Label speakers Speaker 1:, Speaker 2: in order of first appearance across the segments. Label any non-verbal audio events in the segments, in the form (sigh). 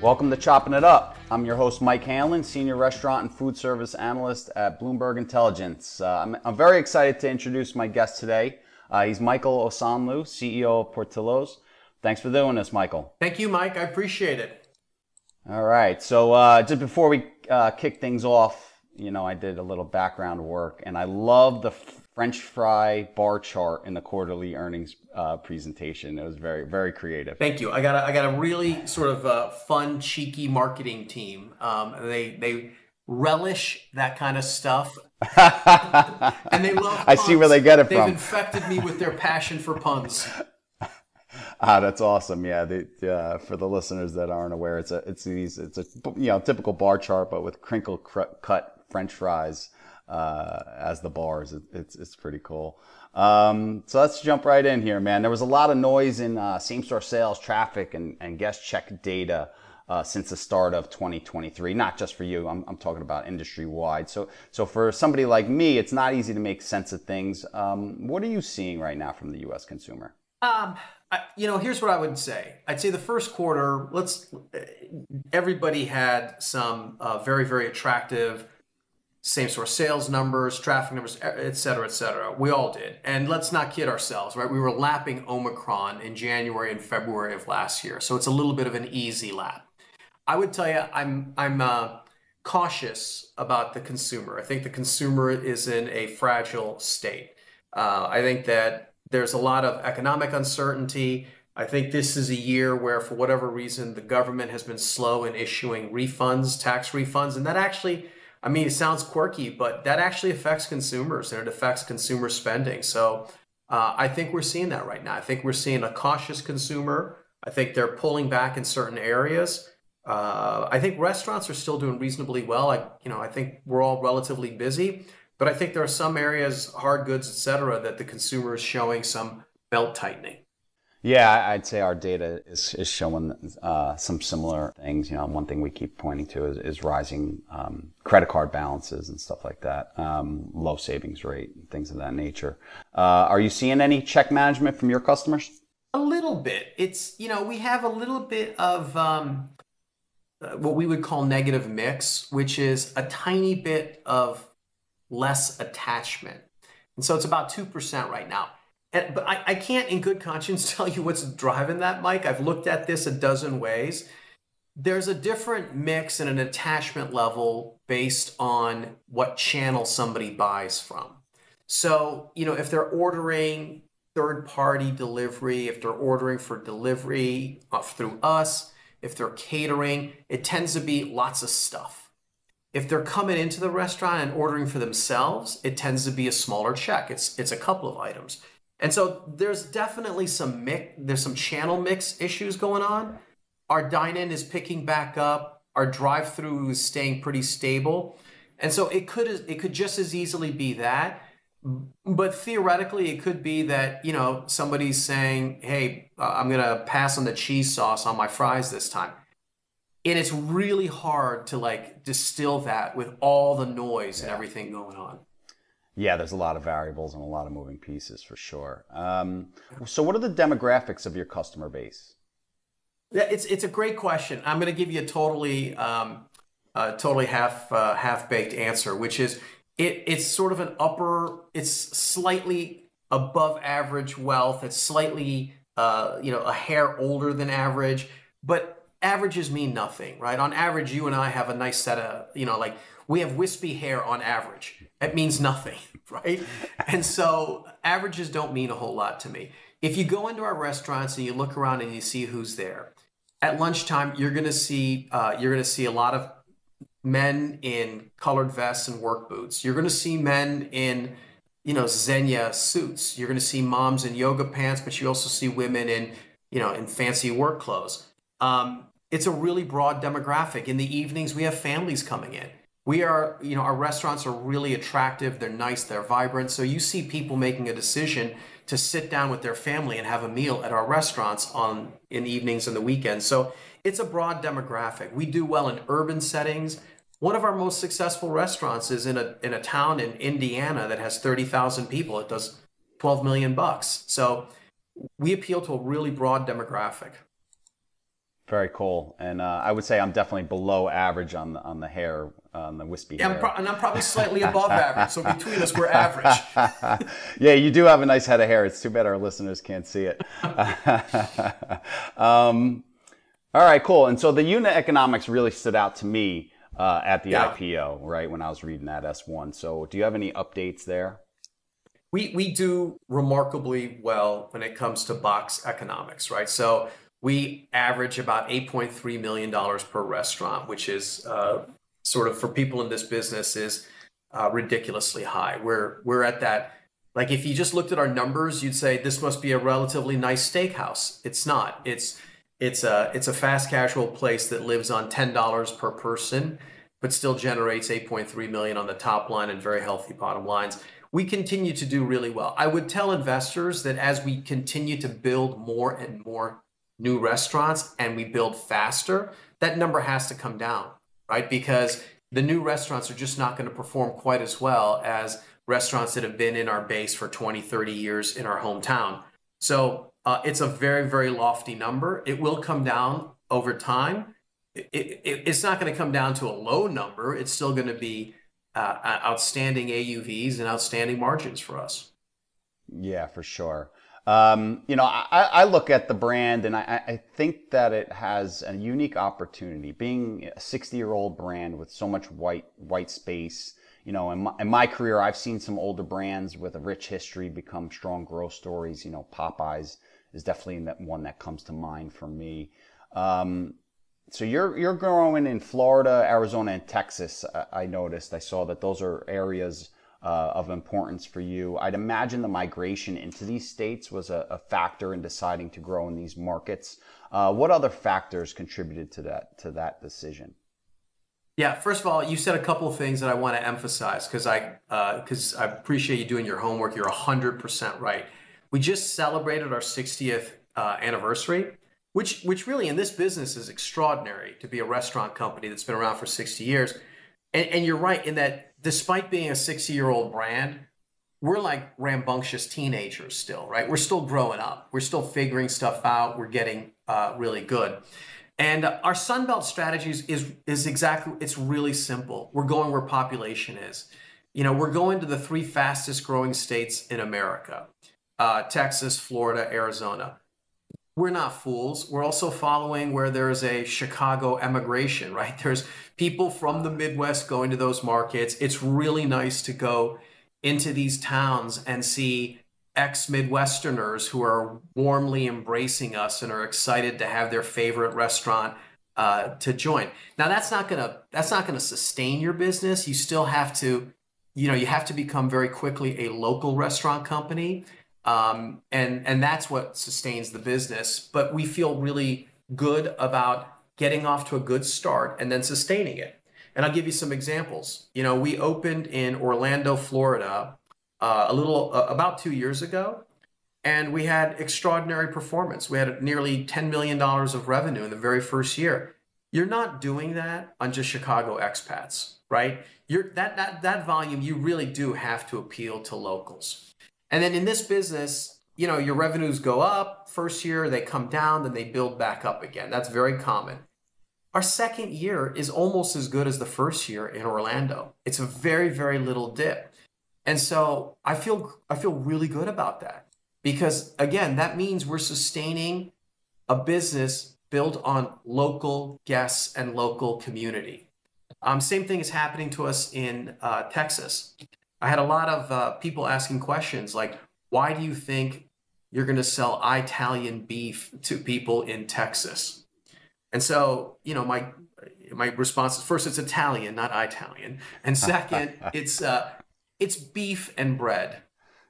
Speaker 1: Welcome to Choppin' It Up. I'm your host, Mike Halen, Senior Restaurant and Food Service Analyst at Bloomberg Intelligence. Uh, I'm, I'm, very excited to introduce my guest today. Uh, he's Michael Osanloo, CEO of Portillo's. Thanks for doing this, Michael.
Speaker 2: Thank you, Mike. I appreciate it.
Speaker 1: All right. So, uh, just before we uh, kick things off, you know, I did a little background work, and I love the French fry bar chart in the quarterly earnings uh, presentation. It was very, very creative.
Speaker 2: Thank you. I got a, I got a really sort of uh, fun, cheeky marketing team. Um, they they relish that kind of stuff, (laughs) and they love. Puns.
Speaker 1: I see where they get it
Speaker 2: They've
Speaker 1: from.
Speaker 2: They've infected me with their passion for puns. (laughs)
Speaker 1: Ah, that's awesome. Yeah, the, uh, for the listeners that aren't aware, it's a it's these it's a you know typical bar chart, but with crinkle cut French fries uh, as the bars. It, it's it's pretty cool. Um, so let's jump right in here, man. There was a lot of noise in uh, same store sales, traffic, and, and guest check data. Uh, since the start of 2023, not just for you, I'm, I'm talking about industry wide. So, so for somebody like me, it's not easy to make sense of things. Um, what are you seeing right now from the U.S. consumer?
Speaker 2: Um, I, you know, here's what I would say. I'd say the first quarter, let's. Everybody had some uh, very, very attractive same store sales numbers, traffic numbers, et cetera, et cetera. We all did. And let's not kid ourselves, right? We were lapping Omicron in January and February of last year. So it's a little bit of an easy lap. I would tell you, I'm, I'm uh, cautious about the consumer. I think the consumer is in a fragile state. Uh, I think that there's a lot of economic uncertainty. I think this is a year where, for whatever reason, the government has been slow in issuing refunds, tax refunds, and that actually I mean, it sounds quirky, but that actually affects consumers and it affects consumer spending. So uh, I think we're seeing that right now. I think we're seeing a cautious consumer. I think they're pulling back in certain areas. Uh, I think restaurants are still doing reasonably well. I, you know, I think we're all relatively busy, but I think there are some areas, hard goods, et cetera, that the consumer is showing some belt tightening.
Speaker 1: Yeah, I'd say our data is, is showing uh, some similar things. You know, one thing we keep pointing to is, is rising um, credit card balances and stuff like that, um, low savings rate, things of that nature. Uh, are you seeing any check management from your customers?
Speaker 2: A little bit. It's you know we have a little bit of um, what we would call negative mix, which is a tiny bit of less attachment, and so it's about two percent right now and, but I, I can't, in good conscience, (laughs) tell you what's driving that, Mike. I've looked at this a dozen ways. There's a different mix and an attachment level based on what channel somebody buys from. So, you know, if they're ordering third party delivery, if they're ordering for delivery uh, through us, if they're catering, it tends to be lots of stuff. If they're coming into the restaurant and ordering for themselves, it tends to be a smaller check. It's it's a couple of items. And so there's definitely some mix, there's some channel mix issues going on. Our dine-in is picking back up. Our drive-through is staying pretty stable. And so it could it could just as easily be that. But theoretically, it could be that you know somebody's saying, "Hey, uh, I'm gonna pass on the cheese sauce on my fries this time," and it's really hard to like distill that with all the noise yeah. and everything going on.
Speaker 1: Yeah, there's a lot of variables and a lot of moving pieces for sure. Um, so, what are the demographics of your customer base?
Speaker 2: Yeah, it's it's a great question. I'm going to give you a totally um, totally half uh, half baked answer, which is it it's sort of an upper. It's slightly above average wealth. It's slightly uh, you know a hair older than average, but averages mean nothing, right? On average, you and I have a nice set of you know like we have wispy hair on average. It means nothing (laughs) right? and so averages don't mean a whole lot to me. if you go into our restaurants and you look around and you see who's there, at lunchtime you're going to see uh, you're going to see a lot of men in colored vests and work boots. You're going to see men in you know Zegna suits. You're going to see moms in yoga pants, but you also see women in you know in fancy work clothes. Um, it's a really broad demographic. In the evenings, we have families coming in. We are, you know, our restaurants are really attractive. They're nice. They're vibrant. So you see people making a decision to sit down with their family and have a meal at our restaurants on in evenings and the weekends. So it's a broad demographic. We do well in urban settings. One of our most successful restaurants is in a in a town in Indiana that has 30,000 people. It does 12 million bucks. So we appeal to a really broad demographic.
Speaker 1: Very cool, and uh, I would say I'm definitely below average on the on the hair, on the wispy
Speaker 2: yeah,
Speaker 1: hair.
Speaker 2: I'm pro- and I'm probably slightly (laughs) above average. So between us, we're average. (laughs)
Speaker 1: yeah, you do have a nice head of hair. It's too bad our listeners can't see it. (laughs) um, all right, cool. And so the unit economics really stood out to me uh, at the yeah. IPO, right when I was reading that S1. So do you have any updates there?
Speaker 2: We we do remarkably well when it comes to box economics, right? So we average about $8.3 million per restaurant, which is uh, sort of for people in this business is uh, ridiculously high. We're, we're at that. Like if you just looked at our numbers, you'd say this must be a relatively nice steakhouse. It's not. It's it's a it's a fast casual place that lives on ten dollars per person, but still generates 8.3 million on the top line and very healthy bottom lines. We continue to do really well. I would tell investors that as we continue to build more and more new restaurants and we build faster, that number has to come down, right? Because the new restaurants are just not going to perform quite as well as restaurants that have been in our base for 20, 30 years in our hometown. So uh, it's a very, very lofty number. It will come down over time. It, it, it's not going to come down to a low number. It's still going to be uh, outstanding AUVs and outstanding margins for us.
Speaker 1: Yeah, for sure. Um, you know, I, I, look at the brand and I, I, think that it has a unique opportunity. Being a 60 year old brand with so much white white space, you know, in my, in my, career, I've seen some older brands with a rich history become strong growth stories. You know, Popeyes is definitely one that comes to mind for me. Um, so you're you're growing in Florida, Arizona, and Texas. I noticed. I saw that those are areas uh, of importance for you. I'd imagine the migration into these states was a, a factor in deciding to grow in these markets. Uh, what other factors contributed to that to that decision?
Speaker 2: Yeah, first of all, you said a couple of things that I want to emphasize because I because uh, I appreciate you doing your homework. You're hundred percent right. We just celebrated our 60th uh, anniversary, which which really in this business is extraordinary to be a restaurant company that's been around for 60 years. And, and you're right in that despite being a 60 year old brand, we're like rambunctious teenagers still, right? We're still growing up. We're still figuring stuff out. We're getting uh, really good. And our Sunbelt strategies is is exactly it's really simple. We're going where population is. You know, we're going to the three fastest growing states in America: uh, Texas, Florida, Arizona we're not fools. We're also following where there's a Chicago emigration, right? (laughs) There's people from the Midwest going to those markets. It's really nice to go into these towns and see ex Midwesterners who are warmly embracing us and are excited to have their favorite restaurant uh, to join. Now that's not gonna that's not gonna sustain your business. You still have to, you know, you have to become very quickly a local restaurant company um, and and that's what sustains the business. But we feel really good about getting off to a good start and then sustaining it. And I'll give you some examples. You know, we opened in Orlando, Florida, uh, a little uh, about two years ago, and we had extraordinary performance. We had nearly $10 million of revenue in the very first year. You're not doing that on just Chicago expats, right? You're that that that volume you really do have to appeal to locals. And then in this business, you know, your revenues go up first year, they come down, then they build back up again. That's very common. Our second year is almost as good as the first year in Orlando. It's a very, very little dip. And so I feel I feel really good about that. Because again, that means we're sustaining a business built on local guests and local community. Um, same thing is happening to us in uh, Texas. I had a lot of uh, people asking questions like, why do you think you're going to sell Italian beef to people in Texas. And so, you know, my my response is first, it's Italian, not Italian, and (laughs) second, it's uh, it's beef and bread.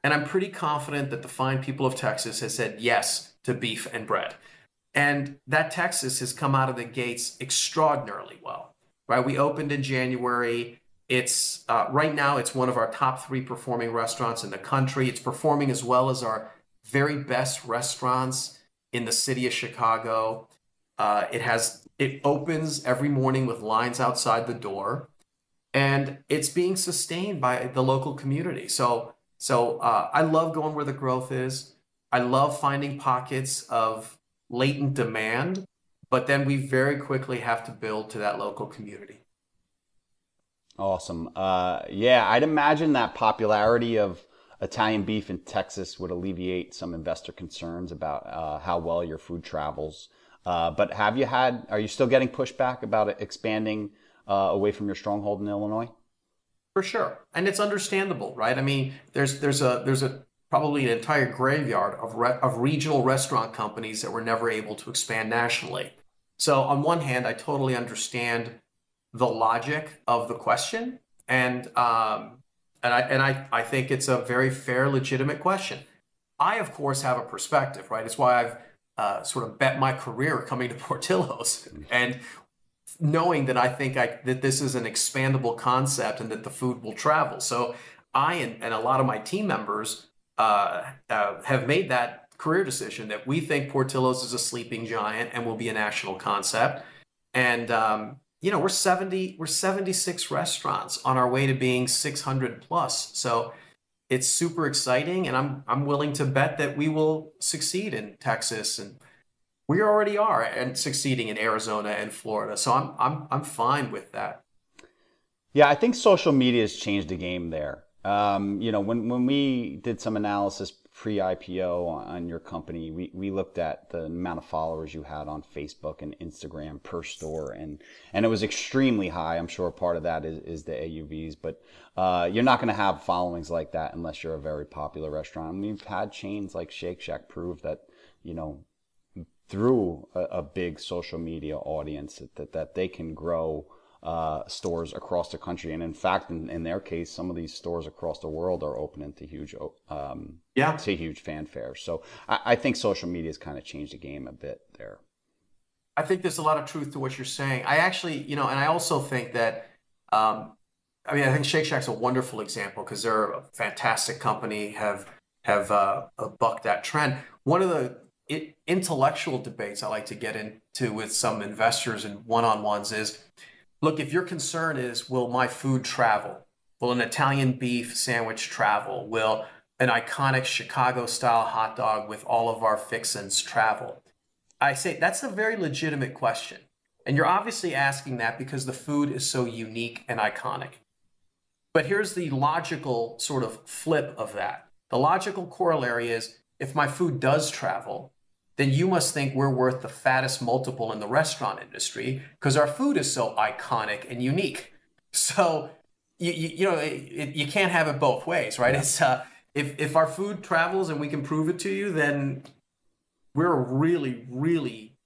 Speaker 2: And I'm pretty confident that the fine people of Texas has said yes to beef and bread. And that Texas has come out of the gates extraordinarily well, right? We opened in January. It's uh, right now, it's one of our top three performing restaurants in the country. It's performing as well as our very best restaurants in the city of Chicago. Uh, it has it opens every morning with lines outside the door, and it's being sustained by the local community. So so uh, I love going where the growth is. I love finding pockets of latent demand, but then we very quickly have to build to that local community.
Speaker 1: Awesome. Uh, yeah, I'd imagine that popularity of Italian beef in Texas would alleviate some investor concerns about uh, how well your food travels. Uh, but have you had? Are you still getting pushback about expanding uh, away from your stronghold in Illinois?
Speaker 2: For sure, and it's understandable, right? I mean, there's there's a there's a probably an entire graveyard of re- of regional restaurant companies that were never able to expand nationally. So on one hand, I totally understand the logic of the question, and um, and I and I, I think it's a very fair, legitimate question. I, of course, have a perspective, right? It's why I've uh, sort of bet my career coming to (laughs) Portillo's and knowing that I think I, that this is an expandable concept and that the food will travel. So I and, and a lot of my team members uh, uh, have made that career decision that we think Portillo's is a sleeping giant and will be a national concept. And um, you know, we're 70, we're 76 restaurants on our way to being 600 plus. So it's super exciting. And I'm, I'm willing to bet that we will succeed in Texas and we already are and succeeding in Arizona and Florida. So I'm, I'm, I'm fine with that.
Speaker 1: Yeah, I think social media has changed the game there. Um, you know, when, when we did some analysis pre-IPO on your company, we, we looked at the amount of followers you had on Facebook and Instagram per store, and and it was extremely high. I'm sure part of that is, is the AUVs, but uh, you're not going to have followings like that unless you're a very popular restaurant. And we've had chains like Shake Shack prove that, you know, through a, a big social media audience that, that they can grow uh, stores across the country. And in fact, in, in, their case, some of these stores across the world are opening to huge, um, yeah, to huge fanfare. So I, I think social media has kind of changed the game a bit there.
Speaker 2: I think there's a lot of truth to what you're saying. I actually, you know, and I also think that, um, I mean, I think Shake Shack's a wonderful example because they're a fantastic company, have have uh, bucked that trend. One of the intellectual debates I like to get into with some investors and one-on-ones is look, if your concern is, will my food travel? Will an Italian beef sandwich travel? Will an iconic Chicago style hot dog with all of our fixins travel? I say that's a very legitimate question. And you're obviously asking that because the food is so unique and iconic. But here's the logical sort of flip of that. The logical corollary is if my food does travel, then you must think we're worth the fattest multiple in the restaurant industry because our food is so iconic and unique. (laughs) So you, you, you know it, you can't have it both ways, right? Yeah. It's uh, if if our food travels and we can prove it to you, then we're a really really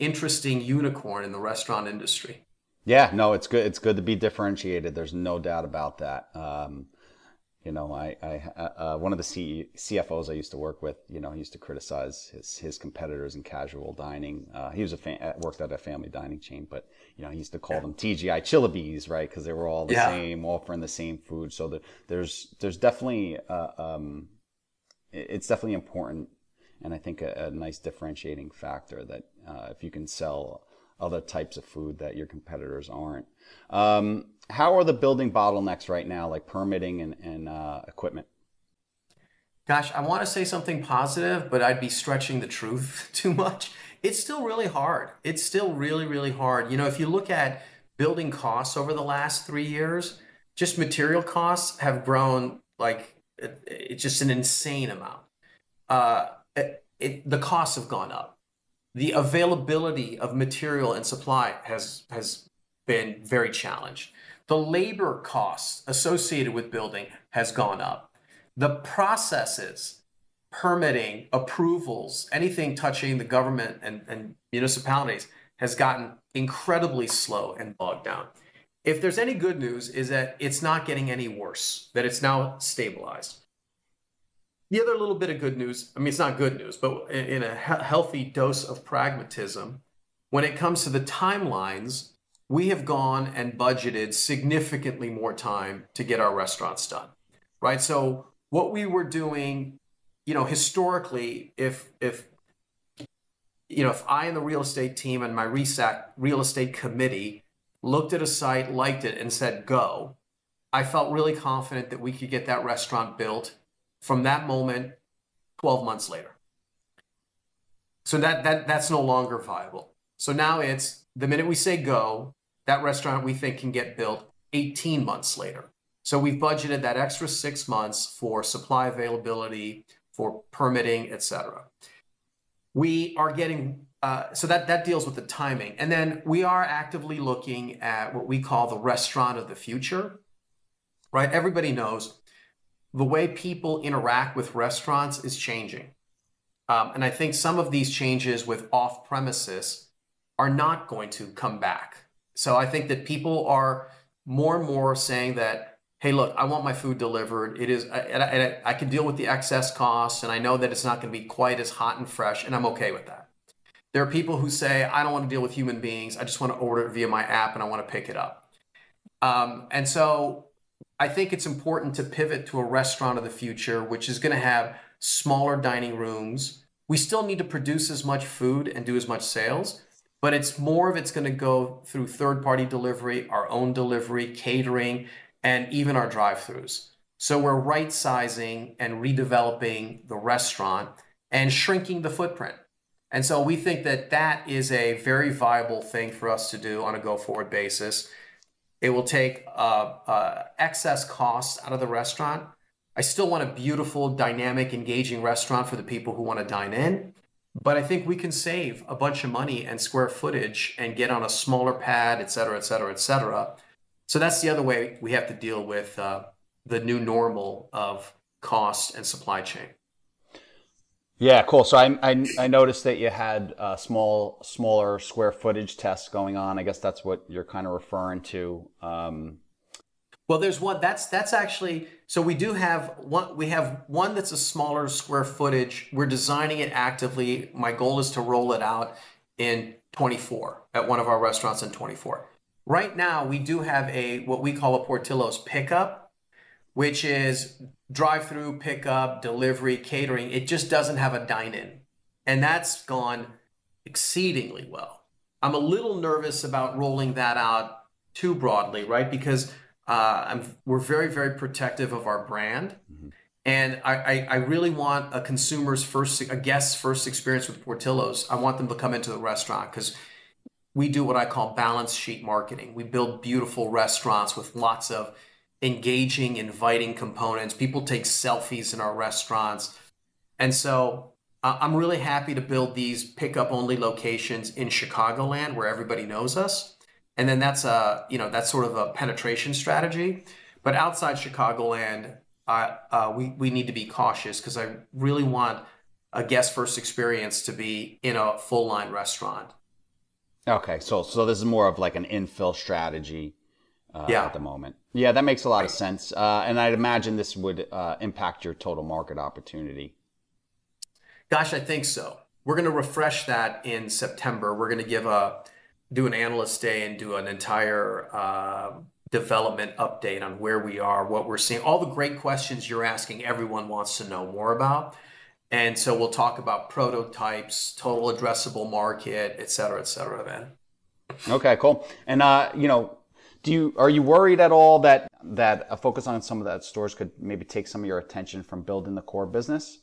Speaker 2: interesting unicorn in the restaurant industry.
Speaker 1: Yeah, no, it's good. It's good to be differentiated. There's no doubt about that. Um, you know, I, I uh, one of the C- CFOs I used to work with, you know, he used to criticize his, his competitors in casual dining. Uh, he was a fan, uh, worked at a family dining chain, but you know, he used to call them TGI Chilibees, right? Because they were all the yeah. same, offering the same food. So the, there's there's definitely uh, um, it's definitely important, and I think a, a nice differentiating factor that uh, if you can sell other types of food that your competitors aren't. Um, how are the building bottlenecks right now, like permitting and, and uh, equipment?
Speaker 2: Gosh, I want to say something positive, but I'd be stretching the truth (laughs) too much. It's still really hard. It's still really, really hard. You know, if you look at building costs over the last three years, just material costs have grown like it's just an insane amount. Uh, it, it, the costs have gone up. The availability of material and supply has has been very challenged. The labor costs associated with building has gone up. The processes permitting, approvals, anything touching the government and, and municipalities has gotten incredibly slow and bogged down. If there's any good news, is that it's not getting any worse, that it's now stabilized. The other little bit of good news, I mean, it's not good news, but in a healthy dose of pragmatism, when it comes to the timelines, we have gone and budgeted significantly more time to get our restaurants done, right? So what we were doing, you know, historically, if if you know, if I and the real estate team and my RESAC real estate committee looked at a site, liked it, and said go, I felt really confident that we could get that restaurant built from that moment 12 months later. So that, that that's no longer viable. So now it's the minute we say go, that restaurant we think can get built 18 months later. So we've budgeted that extra six months for supply availability, for permitting, etc. We are getting uh, so that that deals with the timing, and then we are actively looking at what we call the restaurant of the future. Right? Everybody knows the way people interact with restaurants is changing. Um, and I think some of these changes with off premises are not going to come back. So I think that people are more and more saying that, hey, look, I want my food delivered. It is, and I, and I, can deal with the excess costs, and I know that it's not going to be quite as hot and fresh, and I'm okay with that. There are people who say, I don't want to deal with human beings. I just want to order it via my app and I want to pick it up. Um, and so I think it's important to pivot to a restaurant of the future, which is going to have smaller dining rooms. We still need to produce as much food and do as much sales, but it's more of it's going to go through third party delivery, our own delivery, catering, and even our drive throughs. So we're right sizing and redeveloping the restaurant and shrinking the footprint. And so we think that that is a very viable thing for us to do on a go forward basis. It will take uh, uh, excess costs out of the restaurant. I still want a beautiful, dynamic, engaging restaurant for the people who want to dine in. But I think we can save a bunch of money and square footage and get on a smaller pad, et cetera, et cetera, et cetera. So that's the other way we have to deal with uh, the new normal of cost and supply chain.
Speaker 1: Yeah, cool. So I, I, I noticed that you had a small smaller square footage tests going on. I guess that's what you're kind of referring to. Um,
Speaker 2: well, there's one that's that's actually so we do have one we have one that's a smaller square footage. We're designing it actively. My goal is to roll it out in 24 at one of our restaurants in 24. Right now, we do have a what we call a Portillo's pickup, which is drive through, pickup, delivery, catering. It just doesn't have a dine in. And that's gone exceedingly well. I'm a little nervous about rolling that out too broadly, right? Because uh, we're very, very protective of our brand. Mm-hmm. And I, I, I, really want a consumer's first, a guest's first experience with Portillo's. I want them to come into the restaurant because we do what I call balance sheet marketing. We build beautiful restaurants with lots of engaging, inviting components. People take selfies in our restaurants. And so uh, I'm really happy to build these pickup only locations in Chicagoland where everybody knows us. And then that's a, you know, that's sort of a penetration strategy. But outside Chicagoland, uh, uh, we, we need to be cautious because I really want a guest first experience to be in a full line restaurant.
Speaker 1: Okay, so so this is more of like an infill strategy uh, yeah. at the moment. Yeah, that makes a lot right. of sense. Uh, and I'd imagine this would uh, impact your total market opportunity.
Speaker 2: Gosh, I think so. We're going to refresh that in September. We're going to give a do an analyst day and do an entire uh, development update on where we are, what we're seeing, all the great questions you're asking. Everyone wants to know more about. And so we'll talk about prototypes, total addressable market, et cetera, et cetera, then.
Speaker 1: Okay, cool. And, uh, you know, do you are you worried at all that that a focus on some of that stores could maybe take some of your attention from building the core business?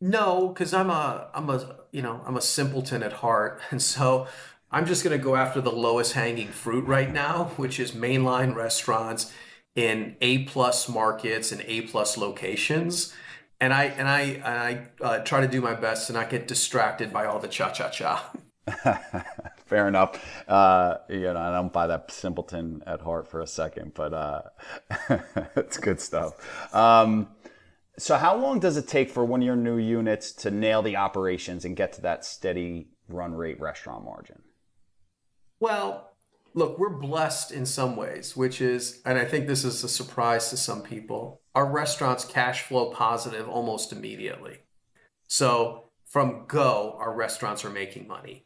Speaker 2: No, because I'm a I'm a you know I'm a simpleton at heart, (laughs) and so I'm just going to go after the lowest hanging fruit right now, which is mainline restaurants in A plus markets and A plus locations. And I and I and I uh, try to do my best to not get distracted by all the cha cha cha.
Speaker 1: fair enough. Uh, you know, I don't buy that simpleton at heart for a second, but uh, (laughs) it's good stuff. Um, So, how long does it take for one of your new units to nail the operations and get to that steady run rate restaurant margin?
Speaker 2: Well, look, we're blessed in some ways, which is, and I think this is a surprise to some people, our restaurants cash flow positive almost immediately. So from go, our restaurants are making money.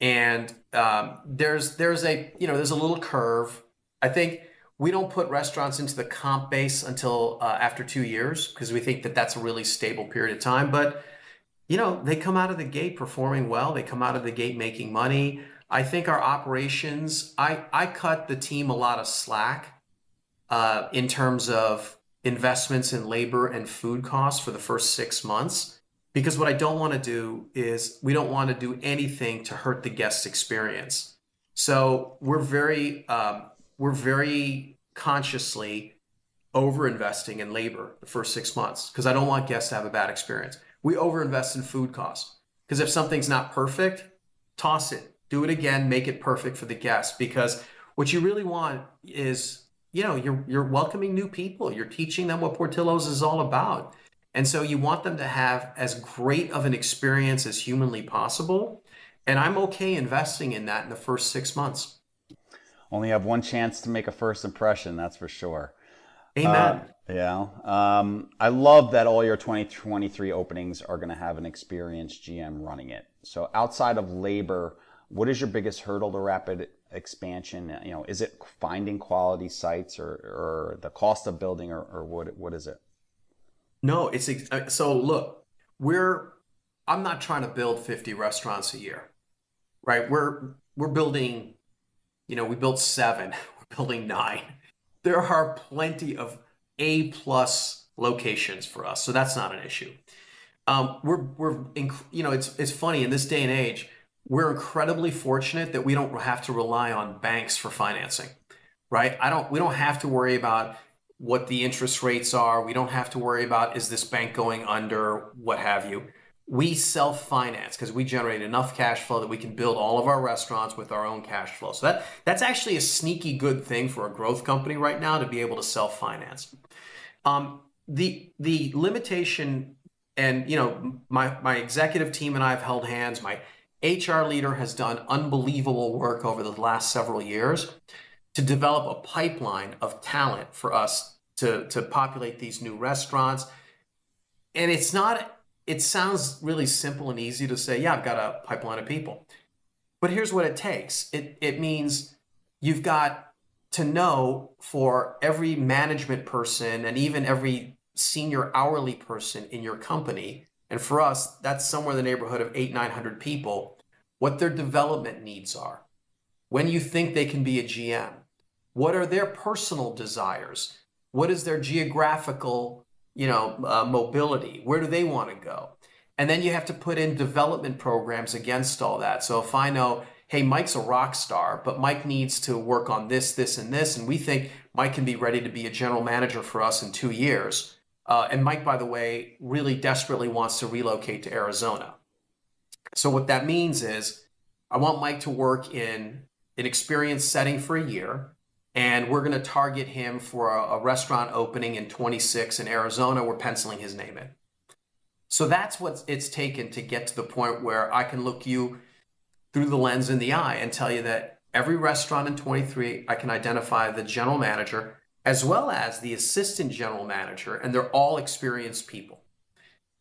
Speaker 2: And um, there's there's a you know there's a little curve. I think we don't put restaurants into the comp base until uh, after two years because we think that that's a really stable period of time. But you know they come out of the gate performing well. They come out of the gate making money. I think our operations, I, I cut the team a lot of slack uh, in terms of investments in labor and food costs for the first six months. Because what I don't want to do is we don't want to do anything to hurt the guest experience. So we're very um, we're very consciously over investing in labor the first six months because I don't want guests to have a bad experience. We over invest in food costs because if something's not perfect, toss it do it again, make it perfect for the guest because what you really want is you know you're you're welcoming new people. You're teaching them what portillo's is all about. And so you want them to have as great of an experience as humanly possible. And i'm okay investing in that in the first six months.
Speaker 1: Only have one chance to make a first impression that's for sure.
Speaker 2: Amen. Uh,
Speaker 1: yeah. Um, i love that all your 2023 openings are going to have an experienced gm running it. So outside of labor what is your biggest hurdle to rapid expansion? You know, is it finding quality sites or, or the cost of building or, or what, what is it?
Speaker 2: No, it's uh, so look, we're, I'm not trying to build 50 restaurants a year, right? We're, we're building, you know, we built seven, (laughs) we're building nine. There are plenty of A plus locations for us. So that's not an issue. Um, we're, we're, you know, it's, it's funny in this day and age, we're incredibly fortunate that we don't have to rely on banks for financing, right? I don't, we don't have to worry about what the interest rates are. We don't have to worry about is this bank going under, what have you. We self finance because we generate enough cash flow that we can build all of our restaurants with our own cash flow. So that that's actually a sneaky good thing for a growth company right now to be able to self finance. Um, the the limitation, and you know, my my executive team and I have held hands. My HR leader has done unbelievable work over the last several years to develop a pipeline of talent for us to, to populate these new restaurants. And it's not, it sounds really simple and easy to say, yeah, I've got a pipeline of people. But here's what it takes it, it means you've got to know for every management person and even every senior hourly person in your company and for us, that's somewhere in the neighborhood of eight, 900 people, what their development needs are. When you think they can be a GM, what are their personal desires? What is their geographical, you know, uh, mobility? Where do they want to go? And then you have to put in development programs against all that. So if I know, hey, Mike's a rock star, but Mike needs to work on this, this, and this, and we think Mike can be ready to be a general manager for us in two years uh, and Mike, by the way, really desperately wants to relocate to Arizona. So, what that means is I want Mike to work in an experienced setting for a year, and we're going to target him for a, a restaurant opening in 26 in Arizona. We're penciling his name in. So, that's what it's taken to get to the point where I can look you through the lens in the eye and tell you that every restaurant in 23, I can identify the general manager as well as the assistant general manager, and they're all experienced people.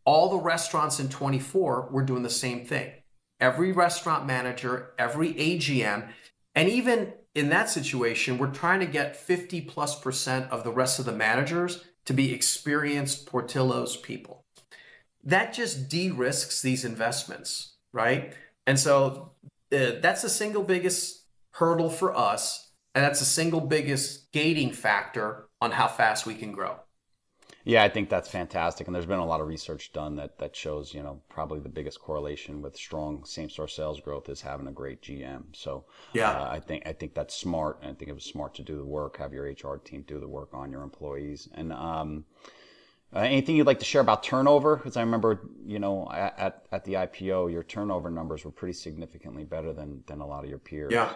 Speaker 2: All the restaurants in 24 were doing the same thing. Every restaurant manager, every AGM, and even in that situation, we're trying to get 50 plus percent of the rest of the managers to be experienced Portillo's people. That just de risks these investments, right? And so uh, that's the single biggest hurdle for us and that's the single biggest gating factor on how fast we can grow.
Speaker 1: Yeah, I think that's fantastic. And there's been a lot of research done that, that shows, you know, probably the biggest correlation with strong same store sales growth is having a great GM. So yeah, uh, I think I think that's smart. And I think it was smart to do the work, have your HR team do the work on your employees. And um, uh, anything you'd like to share about turnover? Because I remember, you know, at, at the IPO, your turnover numbers were pretty significantly better than than a lot of your peers.
Speaker 2: Yeah,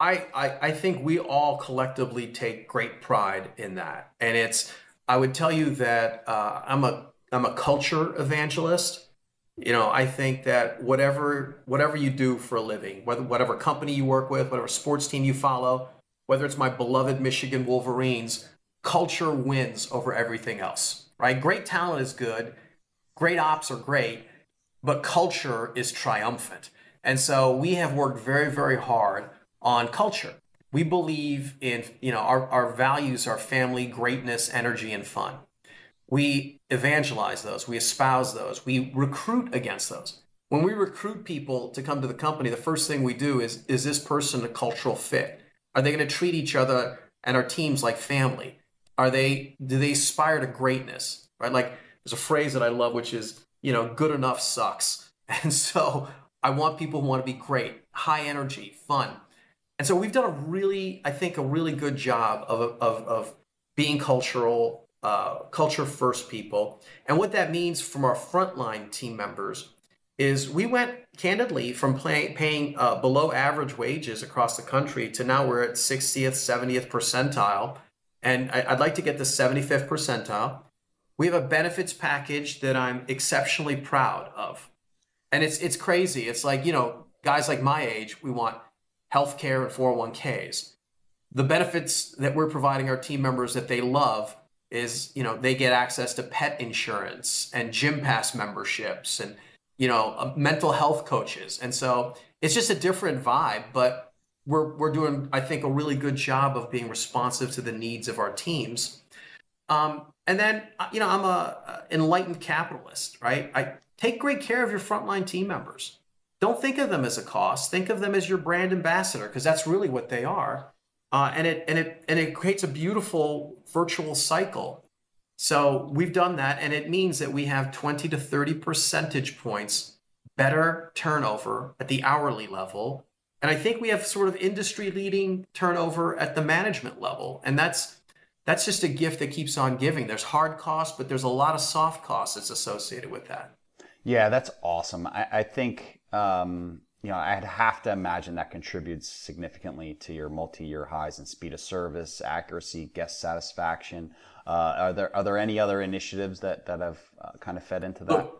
Speaker 2: I, I, I think we all collectively take great pride in that. And it's I would tell you that uh, I'm a I'm a culture evangelist. You know, I think that whatever whatever you do for a living, whether whatever company you work with, whatever sports team you follow, whether it's my beloved Michigan Wolverines, culture wins over everything else. Right? Great talent is good, great ops are great, but culture is triumphant. And so we have worked very, very hard on culture. We believe in, you know, our, our values are family, greatness, energy, and fun. We evangelize those, we espouse those, we recruit against those. When we recruit people to come to the company, the first thing we do is is this person a cultural fit? Are they going to treat each other and our teams like family? Are they do they aspire to greatness? Right? Like there's a phrase that I love which is, you know, good enough sucks. (laughs) And so I want people who want to be great, high energy, fun. And so we've done a really, I think, a really good job of, of, of being cultural, uh, culture first people. And what that means from our frontline team members is we went candidly from pay, paying uh, below average wages across the country to now we're at 60th, 70th percentile. And I, I'd like to get the 75th percentile. We have a benefits package that I'm exceptionally proud of. And it's it's crazy. It's like, you know, guys like my age, we want healthcare and 401ks. The benefits that we're providing our team members that they love is, you know, they get access to pet insurance and gym pass memberships and, you know, uh, mental health coaches. And so it's just a different vibe, but we're, we're doing, I think, a really good job of being responsive to the needs of our teams. Um, and then, uh, you know, I'm a enlightened capitalist, right? I take great care of your frontline team members. Don't think of them as a cost. Think of them as your brand ambassador because that's really what they are. Uh, and it and it and it creates a beautiful virtual cycle. So we've done that, and it means that we have 20 to 30 percentage points better turnover at the hourly level. And I think we have sort of industry leading turnover at the management level. And that's that's just a gift that keeps on giving. There's hard costs, but there's a lot of soft costs that's associated with that.
Speaker 1: Yeah, that's awesome. I, I think um, you know I'd have to imagine that contributes significantly to your multi-year highs in speed of service, accuracy, guest satisfaction. Uh, are there are there any other initiatives that that have uh, kind of fed into that?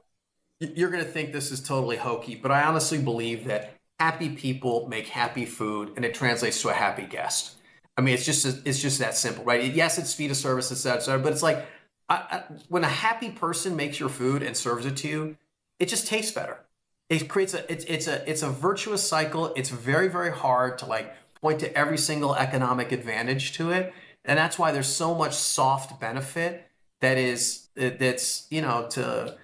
Speaker 2: You're going to think this is totally hokey, but I honestly believe that happy people make happy food, and it translates to a happy guest. I mean, it's just it's just that simple, right? Yes, it's speed of service, et cetera, et cetera but it's like I, I, when a happy person makes your food and serves it to you, it just tastes better. It creates a it's it's a it's a virtuous cycle. It's very very hard to like point to every single economic advantage to it, and that's why there's so much soft benefit that is that's you know to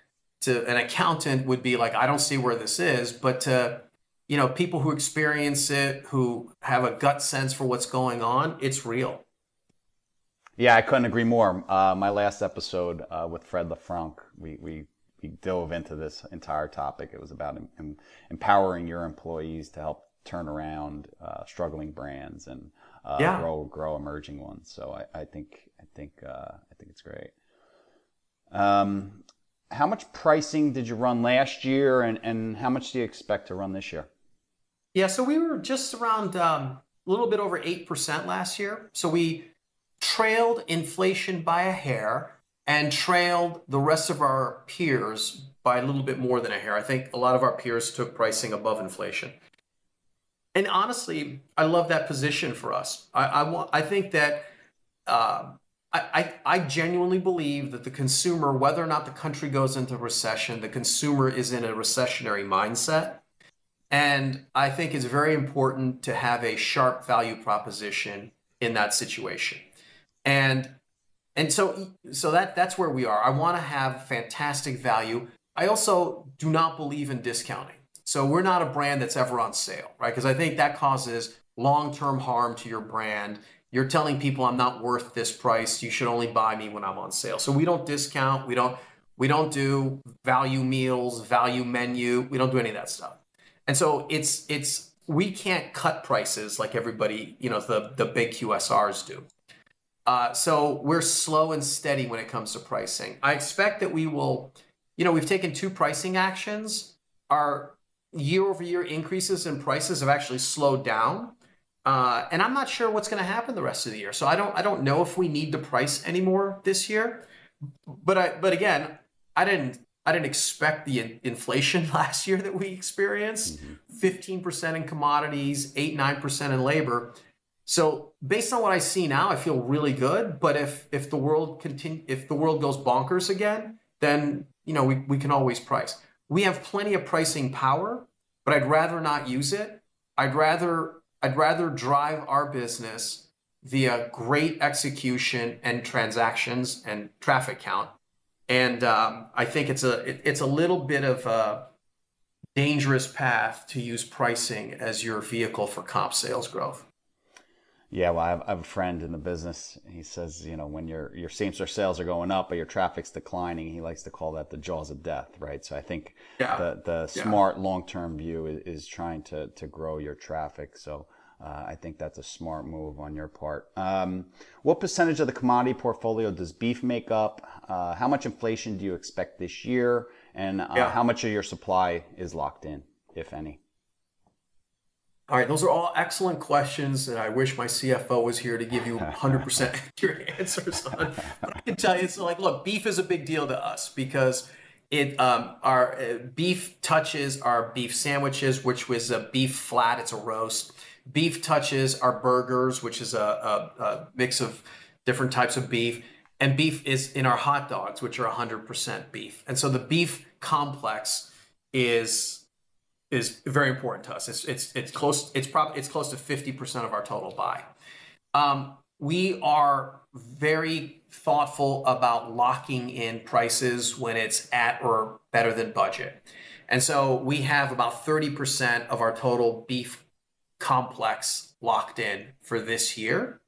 Speaker 2: to an accountant would be like I don't see where this is, but to you know people who experience it who have a gut sense for what's going on, it's real.
Speaker 1: Yeah, I couldn't agree more. Uh, my last episode uh, with Fred LeFranc, we, we dove into this entire topic. It was about em- empowering your employees to help turn around uh, struggling brands and uh, yeah. grow grow emerging ones. So I, I think I think uh, I think it's great. Um, how much pricing did you run last year, and, and how much do you expect to run this year?
Speaker 2: Yeah, so we were just around um, a little bit over eight percent last year. So we trailed inflation by a hair and trailed the rest of our peers by a little bit more than a hair. I think a lot of our peers took pricing above inflation. And honestly, I love that position for us. I, I. I think that uh, I, I genuinely believe that the consumer, whether or not the country goes into recession, the consumer is in a recessionary mindset. And I think it's very important to have a sharp value proposition in that situation. And and so so that that's where we are. I want to have fantastic value. I also do not believe in discounting. So we're not a brand that's ever on sale right? Because i think that causes long-term harm to your brand. You're telling people i'm not worth this price. You should only buy me when i'm on sale. So we don't discount. We don't we don't do value meals value menu. We don't do any of that stuff. And so it's it's we can't cut prices like everybody you know the the big qsrs do so we're slow and steady when it comes to pricing. I expect that we will, you know, we've taken two pricing actions. Our year over year increases in prices have actually slowed down. Uh, and I'm not sure what's going to happen the rest of the year. So I don't I don't know if we need to price anymore this year. But I but again, I didn't I didn't expect the inflation (laughs) last year that we experienced. Mm-hmm. 15% in commodities, 8 9% in labor. So based on what I see now, I feel really good. But if if the world continue if the world goes bonkers again, then you know we, we can always price. We have plenty of pricing power, but I'd rather not use it. I'd rather I'd rather drive our business via great execution and transactions and traffic count. And um, I think it's a it, it's a little bit of a dangerous path to use pricing as your vehicle for comp sales growth.
Speaker 1: Yeah, well, I have, I have, a friend in the business. He says, you know, when your your same store sales are going up, but your traffic's declining, he likes to call that the jaws of death, right? So I think yeah. the the yeah. smart long term view is, is, trying to to grow your traffic. So uh, I think that's a smart move on your part. Um, what percentage of the commodity portfolio does beef make up? Uh, how much inflation do you expect this year? And uh, yeah. how much of your supply is locked in, if any?
Speaker 2: All right, those are all excellent questions, and I wish my CFO was here to give you 100% (laughs) accurate answers on. But I can tell you, it's like, look, beef is a big deal to us because it um, our uh, beef touches our beef sandwiches, which was a beef flat. It's a roast. Beef touches our burgers, which is a, a, a mix of different types of beef, and beef is in our hot dogs, which are 100% beef. And so the beef complex is is very important to us. It's it's it's close. It's it's close to fifty percent of our total buy. Um, we are very thoughtful about locking in prices when it's at or better than budget, and so we have about thirty percent of our total beef complex locked in for this year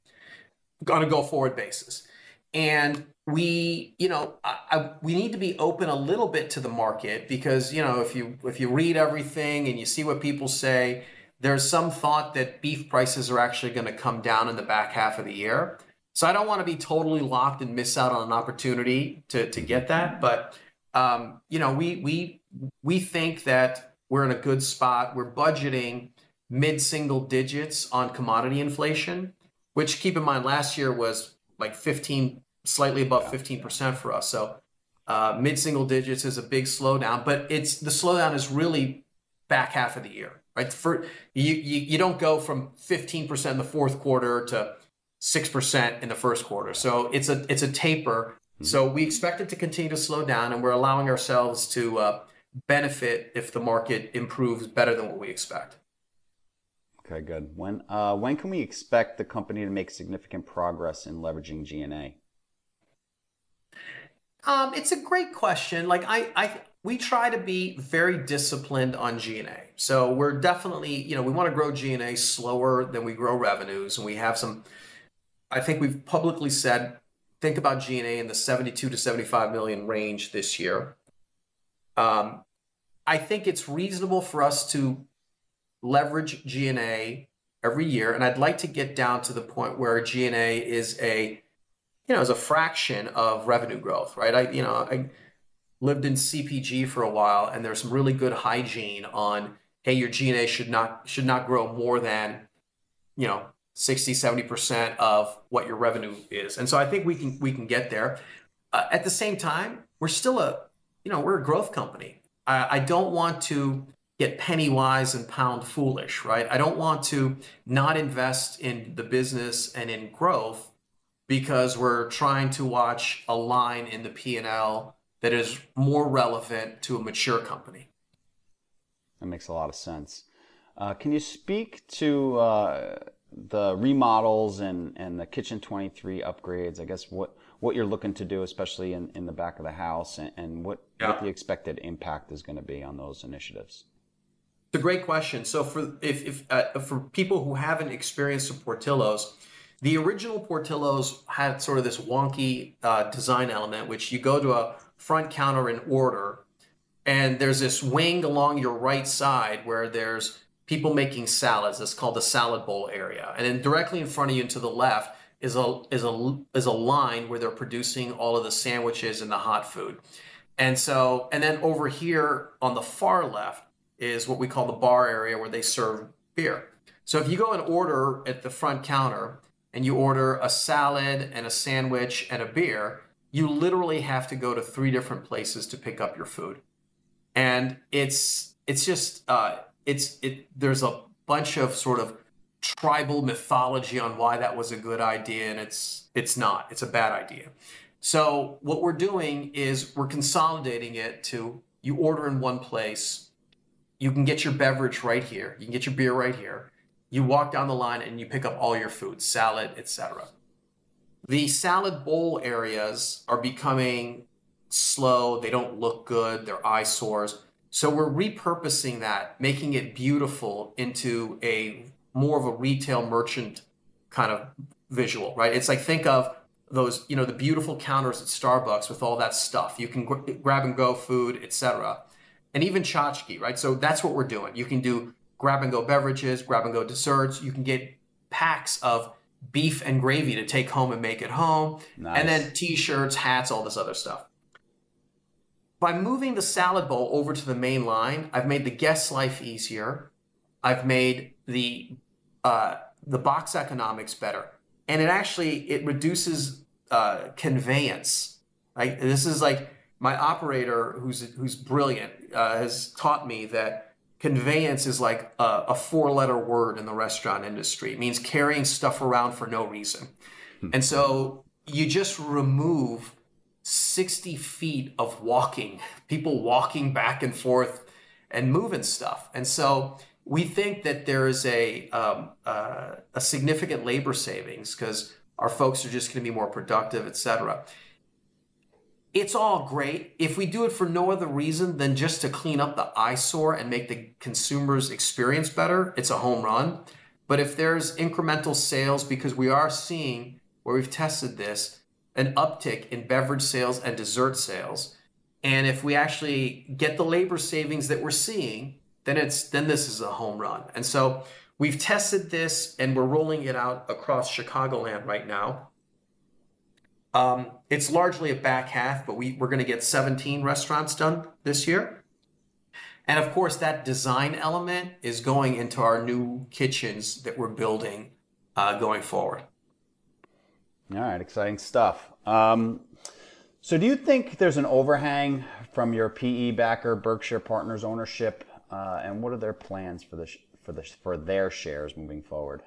Speaker 2: on a go forward basis, and we you know I, I, we need to be open a little bit to the market because you know if you if you read everything and you see what people say there's some thought that beef prices are actually going to come down in the back half of the year. So i don't want to be totally locked and miss out on an opportunity to to get that. But um, you know we we we think that we're in a good spot. We're budgeting mid single digits on commodity inflation which keep in mind last year was like 15 slightly above 15% for us. So uh, mid single digits is a big slowdown, but it's the slowdown is really back half of the year, right? For you, you, you don't go from 15% in the fourth quarter to 6% in the first quarter. So it's a, it's a taper. Mm-hmm. So we expect it to continue to slow down and we're allowing ourselves to uh, benefit if the market improves better than what we expect.
Speaker 1: Okay, good. When uh, when can we expect the company to make significant progress in leveraging G&A?
Speaker 2: Um, it's a great question. Like I, I, we try to be very disciplined on G&A. So we're definitely, you know, we want to grow G&A slower than we grow revenues, and we have some. I think we've publicly said think about G&A in the 72 to 75 million range this year. Um, I think it's reasonable for us to leverage G&A every year, and I'd like to get down to the point where G&A is a you know, as a fraction of revenue growth, right? I, you know, I lived in CPG for a while, and there's some really good hygiene on, hey, your G&A should not should not grow more than, you know, 60, 70% of what your revenue is. And so I think we can we can get there. Uh, at the same time, we're still a, you know, we're a growth company. I, I don't want to get penny wise and pound foolish, right? I don't want to not invest in the business and in growth because we're trying to watch a line in the P&L that is more relevant to a mature company.
Speaker 1: That makes a lot of sense. Uh, can you speak to uh, the remodels and, and the Kitchen 23 upgrades? I guess what, what you're looking to do, especially in, in the back of the house, and, and what, yeah. what the expected impact is going to be on those initiatives.
Speaker 2: It's a great question. So for if, if uh, for people who haven't experienced the Portillo's, the original Portillo's had sort of this wonky uh, design element, which you go to a front counter and order, and there's this wing along your right side where there's people making salads. That's called the salad bowl area, and then directly in front of you and to the left is a is a is a line where they're producing all of the sandwiches and the hot food. And so, and then over here on the far left is what we call the bar area where they serve beer. So if you go and order at the front counter and you order a salad and a sandwich and a beer, you literally have to go to three different places to pick up your food. And it's it's just uh, it's it there's a bunch of sort of tribal mythology on why that was a good idea and it's it's not. It's a bad idea. So what we're doing is we're consolidating it to you order in one place. You can get your beverage right here. You can get your beer right here you walk down the line and you pick up all your food salad etc the salad bowl areas are becoming slow they don't look good they're eyesores so we're repurposing that making it beautiful into a more of a retail merchant kind of visual, right? It's like think of those, you know, the beautiful counters at Starbucks with all that stuff. You can gr- grab and go food, etc. And even tchotchke, right? So that's what we're doing. You can do grab and go beverages, grab and go desserts. You can get packs of beef and gravy to take home and make at home. Nice. And then t-shirts, hats, all this other stuff. By moving the salad bowl over to the main line, I've made the guest's life easier. I've made the uh, the box economics better, and it actually it reduces uh, conveyance. Right, this is like my operator, who's who's brilliant, uh, has taught me that conveyance is like a, a four letter word in the restaurant industry. It means carrying stuff around for no reason, hmm. and so you just remove 60 feet of walking, (laughs) people walking back and forth and moving stuff. And so we think that there is a um, uh, a significant labor savings because our folks are just going to be more productive, et cetera. It's all great if we do it for no other reason than just to clean up the eyesore and make the consumer's experience better. It's a home run. But if there's incremental sales, because we are seeing where we've tested this, an uptick in beverage sales and dessert sales, and if we actually get the labor savings that we're seeing then it's then this is a home run. And so we've tested this and we're rolling it out across Chicagoland right now. Um, it's largely a back half, but we, we're going to get 17 restaurants done this year. And of course, that design element is going into our new kitchens that we're building uh, going forward.
Speaker 1: All right, exciting stuff. Um, so, do you think there's an overhang from your PE backer, Berkshire Partners ownership uh, and what are their plans for the for the for their shares moving forward?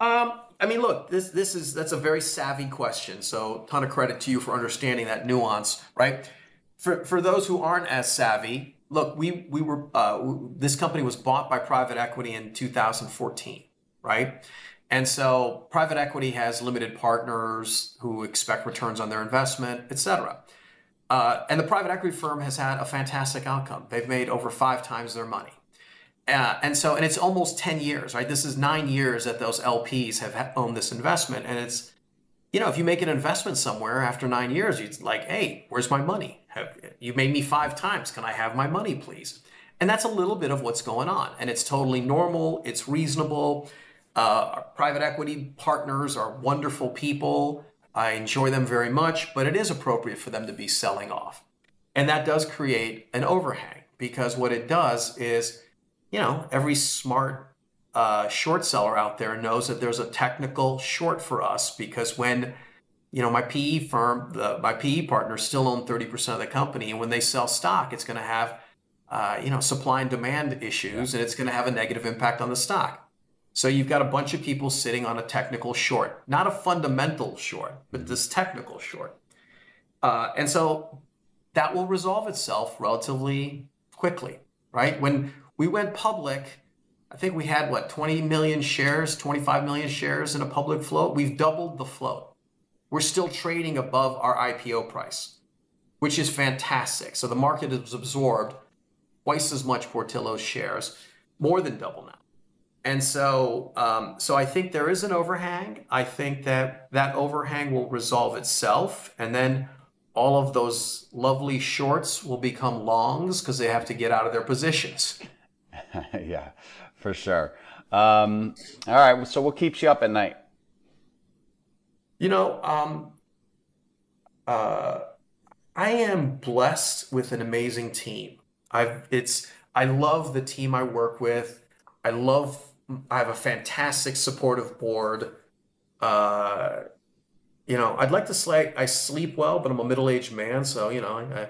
Speaker 2: Um, I mean, look, this this is that's a very savvy question. So, ton of credit to you for understanding that nuance, right? For for those who aren't as savvy, look, we we were uh, this company was bought by private equity in 2014, right? And so, private equity has limited partners who expect returns on their investment, et cetera. Uh, and the private equity firm has had a fantastic outcome. They've made over five times their money. Uh, and so, and it's almost 10 years, right? This is nine years that those LPs have owned this investment. And it's, you know, if you make an investment somewhere after nine years, it's like, hey, where's my money? You made me five times. Can I have my money, please? And that's a little bit of what's going on. And it's totally normal, it's reasonable. Uh, private equity partners are wonderful people. I enjoy them very much, but it is appropriate for them to be selling off. And that does create an overhang because what it does is, you know, every smart uh, short seller out there knows that there's a technical short for us because when, you know, my PE firm, the, my PE partner still own 30% of the company. And when they sell stock, it's going to have, uh, you know, supply and demand issues and it's going to have a negative impact on the stock. So you've got a bunch of people sitting on a technical short, not a fundamental short, but this technical short. Uh, and so that will resolve itself relatively quickly, right? When we went public, I think we had what 20 million shares, 25 million shares in a public float. We've doubled the float. We're still trading above our IPO price, which is fantastic. So the market has absorbed twice as much Portillo's shares, more than double now. And so, um, so I think there is an overhang. I think that that overhang will resolve itself, and then all of those lovely shorts will become longs because they have to get out of their positions. (laughs)
Speaker 1: yeah, for sure. Um, all right, so what keeps you up at night?
Speaker 2: You know, um, uh, I am blessed with an amazing team. I've it's I love the team I work with. I love I have a fantastic supportive board. Uh, you know, I'd like to say I sleep well, but I'm a middle-aged man, so you know, I,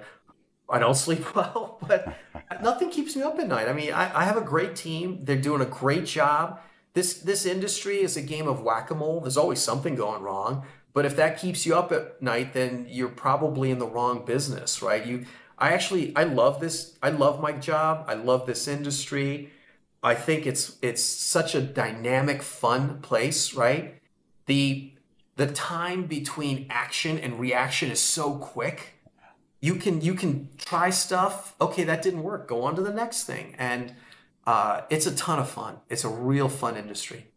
Speaker 2: I don't sleep (laughs) well. But nothing keeps me up at night. I mean, I, I have a great team. They're doing a great job. This this industry is a game of whack-a-mole. There's always something going wrong. But if that keeps you up at night, then you're probably in the wrong business, right? You, I actually, I love this. I love my job. I love this industry. I think it's it's such a dynamic, fun place, right? The the time between action and reaction is so quick. You can you can try stuff. Okay, that didn't work. Go on to the next thing, and uh, it's a ton of fun. It's a real fun industry.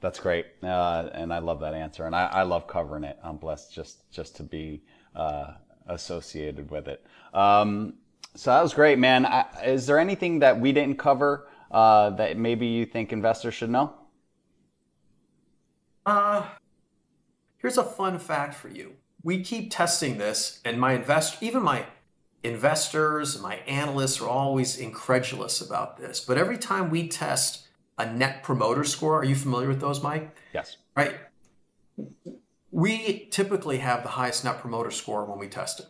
Speaker 1: That's great, uh, and I love that answer, and I, I, love covering it. I'm blessed just just to be uh, associated with it. Um, so that was great, man. I, is there anything that we didn't cover uh, that maybe you think investors should know?
Speaker 2: Uh, here's a fun fact for you. We keep testing this, and my invest, even my investors, and my analysts are always incredulous about this. But every time we test a net promoter score, are you familiar with those, Mike?
Speaker 1: Yes.
Speaker 2: Right. We typically have the highest net promoter score when we test it.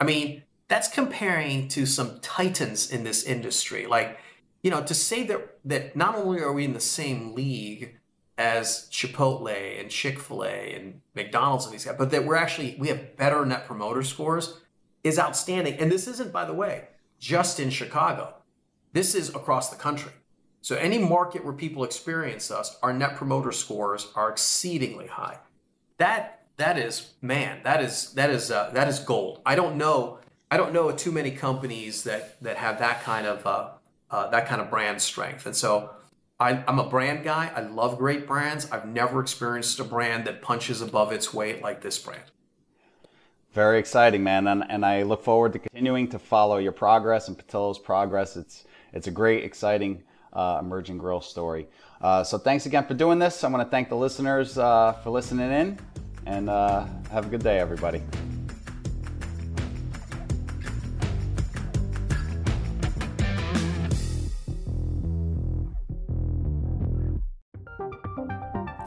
Speaker 2: I mean, that's comparing to some titans in this industry. Like, you know, to say that that not only are we in the same league as Chipotle and Chick Fil A and McDonald's and these guys, but that we're actually we have better net promoter scores is outstanding. And this isn't, by the way, just in Chicago. This is across the country. So any market where people experience us, our net promoter scores are exceedingly high. That that is man, that is that is uh, that is gold. I don't know I don't know too many companies that that have that kind of uh, uh, that kind of brand strength. And so I, I'm a brand guy. I love great brands. I've never experienced a brand that punches above its weight like this brand.
Speaker 1: Very exciting, man, and, and I look forward to continuing to follow your progress and Portillo's progress. It's it's a great, exciting uh, emerging growth story. Uh, so thanks again for doing this. I want to thank the listeners uh, for listening in, and uh, have a good day, everybody.